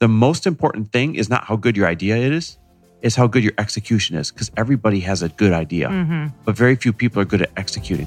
the most important thing is not how good your idea is, is how good your execution is. Because everybody has a good idea, Mm-hmm. but very few people are good at executing.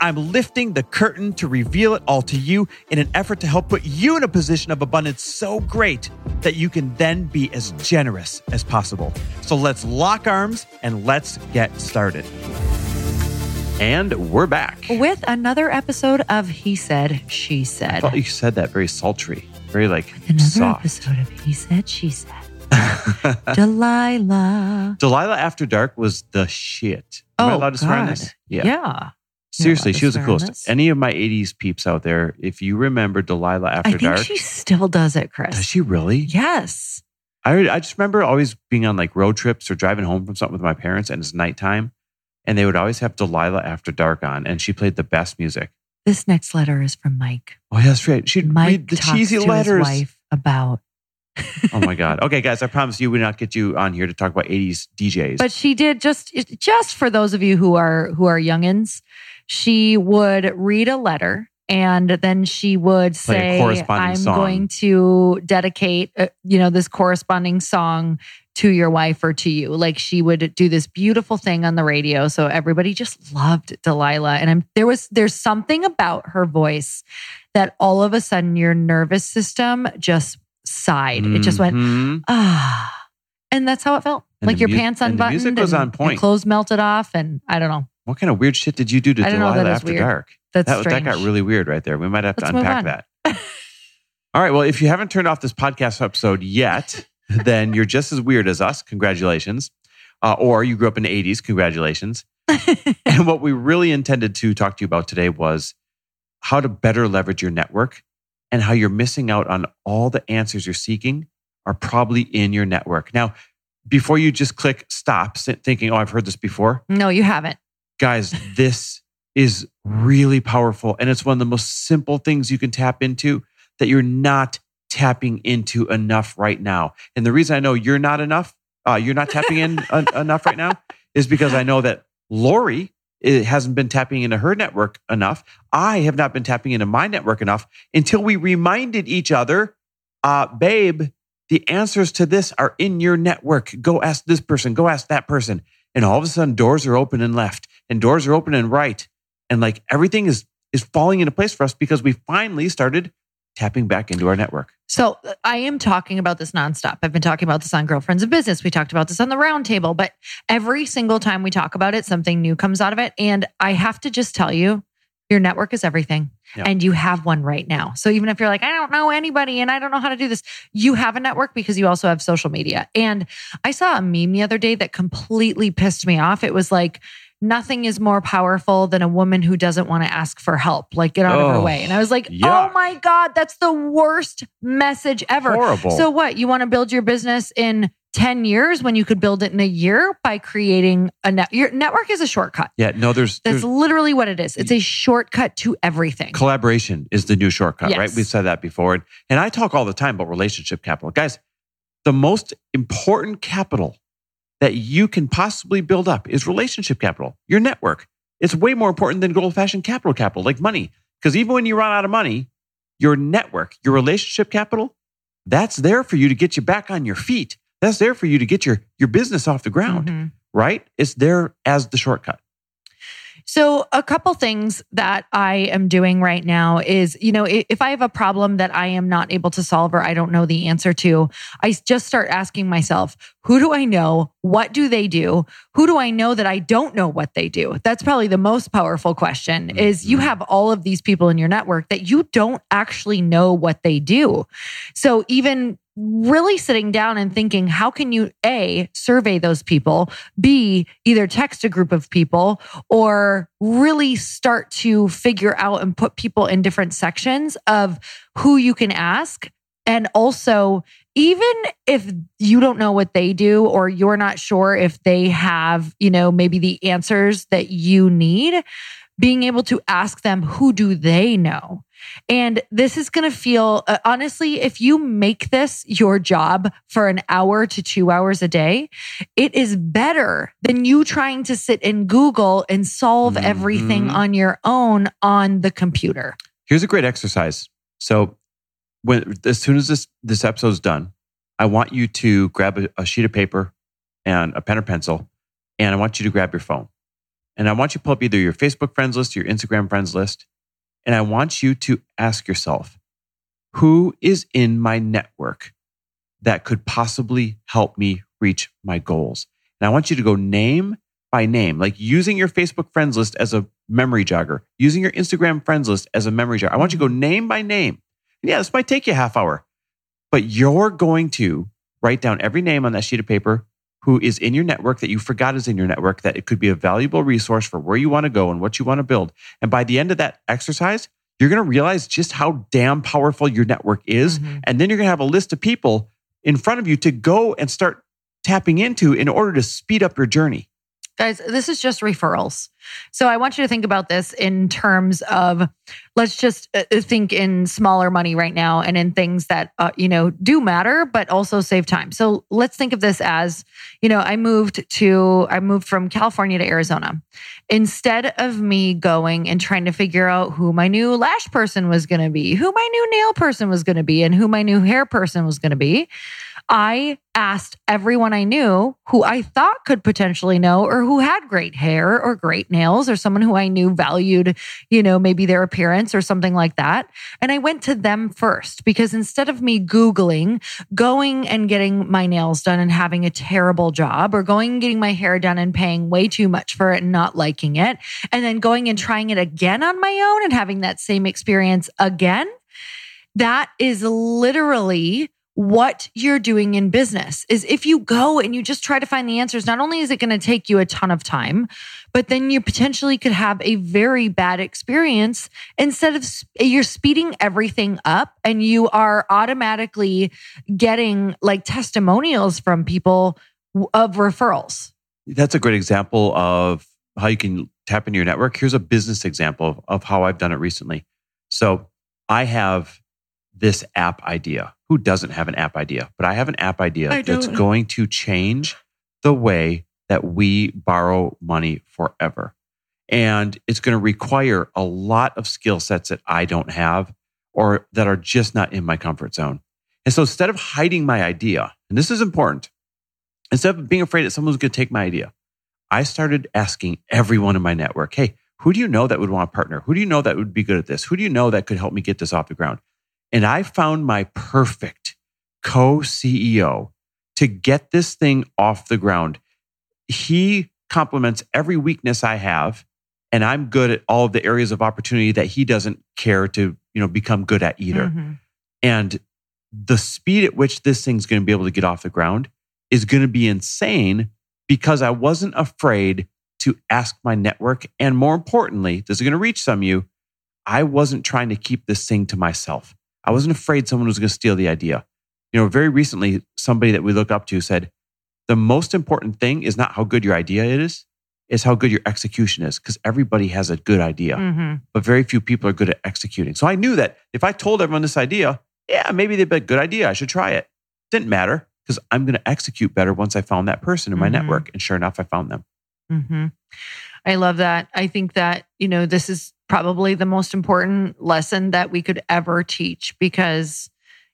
I'm lifting the curtain to reveal it all to you in an effort to help put you in a position of abundance so great that you can then be as generous as possible. So let's lock arms and let's get started. And we're back. With another episode of He Said, She I Said. thought you said that very sultry, very like Another soft. episode of He Said, She Said. Delilah. Delilah After Dark was the shit. Am I Oh, allowed to swear on this? Yeah. Seriously, she was the coolest. Any of my 80s peeps out there, if you remember Delilah After I think Dark, she still does it, Chris. does she really? Yes. I, I just remember always being on like road trips or driving home from something with my parents and it's nighttime. And they would always have Delilah After Dark on and she played the best music. This next letter is from Mike. Oh, yeah, that's right. She'd Mike read the talks cheesy to letters. his wife about. Oh my God. Okay, guys, I promise you we not get you on here to talk about 80s DJs. But she did just just for those of you who are who are youngins, she would read a letter and then she would say, "I'm song." going to dedicate, uh, you know, this corresponding song to your wife or to you." Like she would do this beautiful thing on the radio, so everybody just loved Delilah. And I'm there was there's something about her voice that all of a sudden your nervous system just sighed. It just went Mhm. ah. And that's how it felt. And like your mu- pants and the unbuttoned. music was and on point. clothes melted off. And I don't know. What kind of weird shit did you do to know, Delilah After weird. Dark? That's that, that got really weird right there. We might have to Let's unpack that. All right. Well, if you haven't turned off this podcast episode yet, then you're just as weird as us. Congratulations. Uh, or you grew up in the 80s. Congratulations. and what we really intended to talk to you about today was how to better leverage your network and how you're missing out on all the answers you're seeking are probably in your network. Now, before you just click stop thinking, oh, I've heard this before, no, you haven't. Guys, this is really powerful. And it's one of the most simple things you can tap into that you're not tapping into enough right now. And the reason I know you're not enough, uh, you're not tapping in en- enough right now is because I know that Lori eh, hasn't been tapping into her network enough. I have not been tapping into my network enough until we reminded each other, uh, babe, the answers to this are in your network. Go ask this person, go ask that person. And all of a sudden, doors are open and left, and doors are open and right. And like everything is is falling into place for us because we finally started tapping back into our network. So uh, I am talking about this nonstop. I've been talking about this on Girlfriends of Business. We talked about this on the roundtable, but every single time we talk about it, something new comes out of it. And I have to just tell you, your network is everything. Yeah. And you have one right now. So even if you're like, I don't know anybody and I don't know how to do this, you have a network because you also have social media. And I saw a meme the other day that completely pissed me off. It was like, nothing is more powerful than a woman who doesn't want to ask for help, like get out of her Oh, way. And I was like, oh my God, that's the worst message ever. Horrible. So what? You want to build your business in 10 years when you could build it in a year by creating a net your network is a shortcut. yeah, no, there's, That's there's literally what it is. It's a shortcut to everything. collaboration is the new shortcut, Yes. right? We've said that before. And, and I talk all the time about relationship capital. Guys, the most important capital that you can possibly build up is relationship capital, your network. It's way more important than good old fashioned capital capital, like money. Because even when you run out of money, your network, your relationship capital, that's there for you to get you back on your feet. That's there for you to get your, your business off the ground, Mhm. right? It's there as the shortcut. So, a couple things that I am doing right now is, you know, if I have a problem that I am not able to solve or I don't know the answer to, I just start asking myself, who do I know? What do they do? Who do I know that I don't know what they do? That's probably the most powerful question is you Mhm. have all of these people in your network that you don't actually know what they do. So, even really sitting down and thinking, how can you A, survey those people, B, either text a group of people or really start to figure out and put people in different sections of who you can ask. And also, even if you don't know what they do or you're not sure if they have, you know, maybe the answers that you need, being able to ask them, who do they know? And this is going to feel, uh, honestly, if you make this your job for an hour to two hours a day, it is better than you trying to sit in Google and solve mm-hmm. everything on your own on the computer. Here's a great exercise. So, when as soon as this this episode's done, I want you to grab a, a sheet of paper and a pen or pencil, and I want you to grab your phone. And I want you to pull up either your Facebook friends list or your Instagram friends list. And I want you to ask yourself, who is in my network that could possibly help me reach my goals? And I want you to go name by name, like using your Facebook friends list as a memory jogger, using your Instagram friends list as a memory jogger. I want you to go mm-hmm. name by name. And yeah, this might take you a half hour, but you're going to write down every name on that sheet of paper who is in your network that you forgot is in your network, that it could be a valuable resource for where you want to go and what you want to build. And by the end of that exercise, you're going to realize just how damn powerful your network is. Mm-hmm. And then you're going to have a list of people in front of you to go and start tapping into in order to speed up your journey. Guys, this is just referrals. So I want you to think about this in terms of let's just uh, uh, think in smaller money right now and in things that uh, you know do matter but also save time. So let's think of this as, you know, I moved to I moved from California to Arizona. Instead of me going and trying to figure out who my new lash person was going to be, who my new nail person was going to be and who my new hair person was going to be, I asked everyone I knew who I thought could potentially know or who had great hair or great nails or someone who I knew valued, you know, maybe their appearance or something like that. And I went to them first because instead of me Googling, going and getting my nails done and having a terrible job or going and getting my hair done and paying way too much for it and not liking it, and then going and trying it again on my own and having that same experience again, that is literally what you're doing in business is if you go and you just try to find the answers, not only is it going to take you a ton of time, but then you potentially could have a very bad experience instead of you're speeding everything up and you are automatically getting like testimonials from people of referrals. That's a great example of how you can tap into your network. Here's a business example of, of how I've done it recently. So I have this app idea. Who doesn't have an app idea? But I have an app idea that's going to change the way that we borrow money forever. And it's going to require a lot of skill sets that I don't have or that are just not in my comfort zone. And so instead of hiding my idea, and this is important, instead of being afraid that someone's going to take my idea, I started asking everyone in my network, hey, who do you know that would want to partner? Who do you know that would be good at this? Who do you know that could help me get this off the ground? And I found my perfect co CEO to get this thing off the ground. He complements every weakness I have, and I'm good at all of the areas of opportunity that he doesn't care to, you know, become good at either. Mm-hmm. And the speed at which this thing's going to be able to get off the ground is going to be insane because I wasn't afraid to ask my network. And more importantly, this is going to reach some of you. I wasn't trying to keep this thing to myself. I wasn't afraid someone was going to steal the idea. You know, very recently, somebody that we look up to said, the most important thing is not how good your idea is, is how good your execution is. Because everybody has a good idea, mm-hmm. but very few people are good at executing. So I knew that if I told everyone this idea, yeah, maybe they'd be a good idea. I should try it. Didn't matter because I'm going to execute better once I found that person in my mm-hmm. network. And sure enough, I found them. Mm-hmm. I love that. I think that, you know, this is probably the most important lesson that we could ever teach because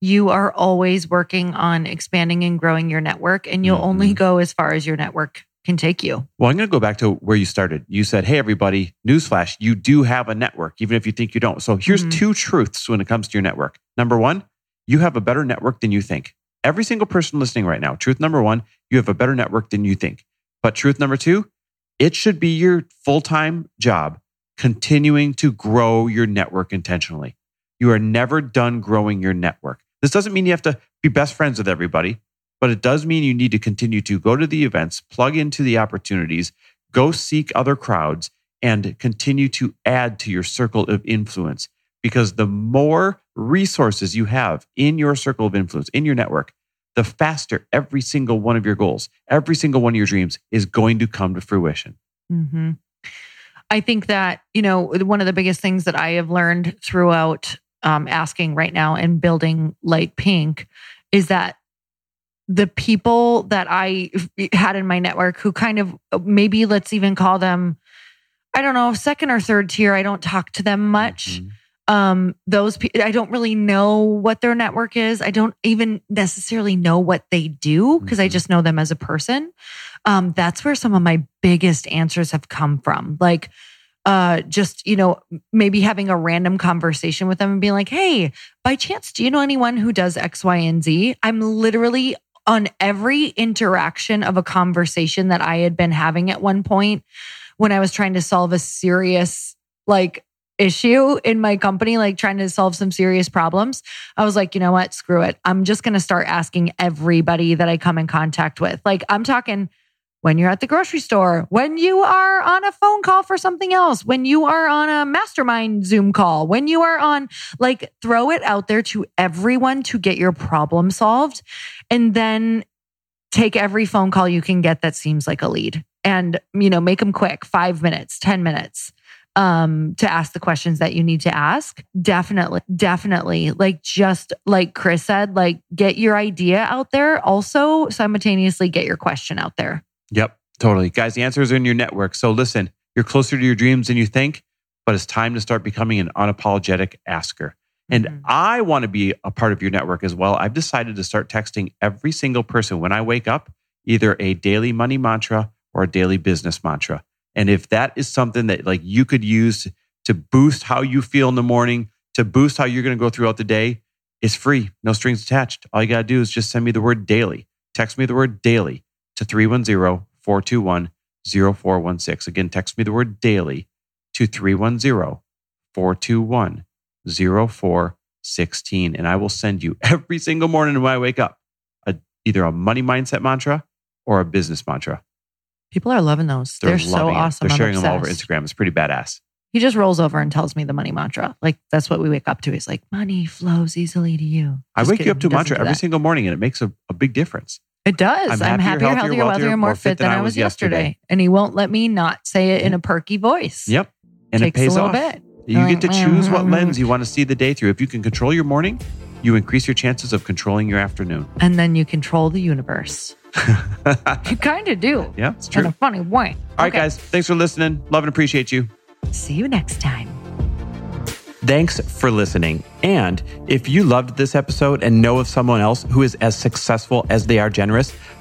you are always working on expanding and growing your network and you'll mm-hmm. only go as far as your network can take you. Well, I'm going to go back to where you started. You said, Hey, everybody, newsflash, you do have a network, even if you think you don't. So here's mm-hmm. two truths when it comes to your network. Number one, you have a better network than you think. Every single person listening right now, truth number one, you have a better network than you think. But truth number two, it should be your full time job continuing to grow your network intentionally. You are never done growing your network. This doesn't mean you have to be best friends with everybody, but it does mean you need to continue to go to the events, plug into the opportunities, go seek other crowds, and continue to add to your circle of influence. Because the more resources you have in your circle of influence, in your network, the faster every single one of your goals, every single one of your dreams is going to come to fruition. Mm-hmm. I think that, you know, one of the biggest things that I have learned throughout um, asking right now and building Light Pink is that the people that I had in my network who kind of maybe let's even call them, I don't know, second or third tier, I don't talk to them much. Mm-hmm um those people i don't really know what their network is. I don't even necessarily know what they do because mm-hmm. i just know them as a person. Um that's where some of my biggest answers have come from. Like uh just you know maybe having a random conversation with them and being like hey by chance do you know anyone who does x y and z? I'm literally on every interaction of a conversation that i had been having at one point when i was trying to solve a serious like issue in my company, like trying to solve some serious problems, I was like, you know what? Screw it. I'm just going to start asking everybody that I come in contact with. Like, I'm talking when you're at the grocery store, when you are on a phone call for something else, when you are on a mastermind Zoom call, when you are on, like, throw it out there to everyone to get your problem solved. And then take every phone call you can get that seems like a lead and, you know, make them quick five minutes, 10 minutes um, to ask the questions that you need to ask. Definitely, definitely. Like just like Chris said, like get your idea out there. Also, simultaneously get your question out there. Yep, totally. Guys, the answers are in your network. So listen, you're closer to your dreams than you think, but it's time to start becoming an unapologetic asker. And mm-hmm. I want to be a part of your network as well. I've decided to start texting every single person when I wake up, either a daily money mantra or a daily business mantra. And if that is something that like you could use to boost how you feel in the morning, to boost how you're going to go throughout the day, it's free, no strings attached. All you got to do is just send me the word daily. Text me the word daily to 310 421 0416. Again, text me the word daily to 310 421 0416. And I will send you every single morning when I wake up a, either a money mindset mantra or a business mantra. People are loving those. They're, They're so awesome. They're sharing them all over Instagram. It's pretty badass. He just rolls over and tells me the money mantra. Like that's what we wake up to. He's like, money flows easily to you. Just I wake kidding. you up to a mantra every single morning and it makes a, a big difference. It does. I'm, I'm happier, happier, healthier, wealthier, more, more fit than, than I was yesterday. yesterday. And he won't let me not say it in a perky voice. Yep. And Takes it pays a little off. bit. You get to choose what lens you want to see the day through. If you can control your morning, you increase your chances of controlling your afternoon. And then you control the universe. you kind of do. Yeah, it's true. In a funny way. All right, okay. guys. Thanks for listening. Love and appreciate you. See you next time. Thanks for listening. And if you loved this episode and know of someone else who is as successful as they are generous,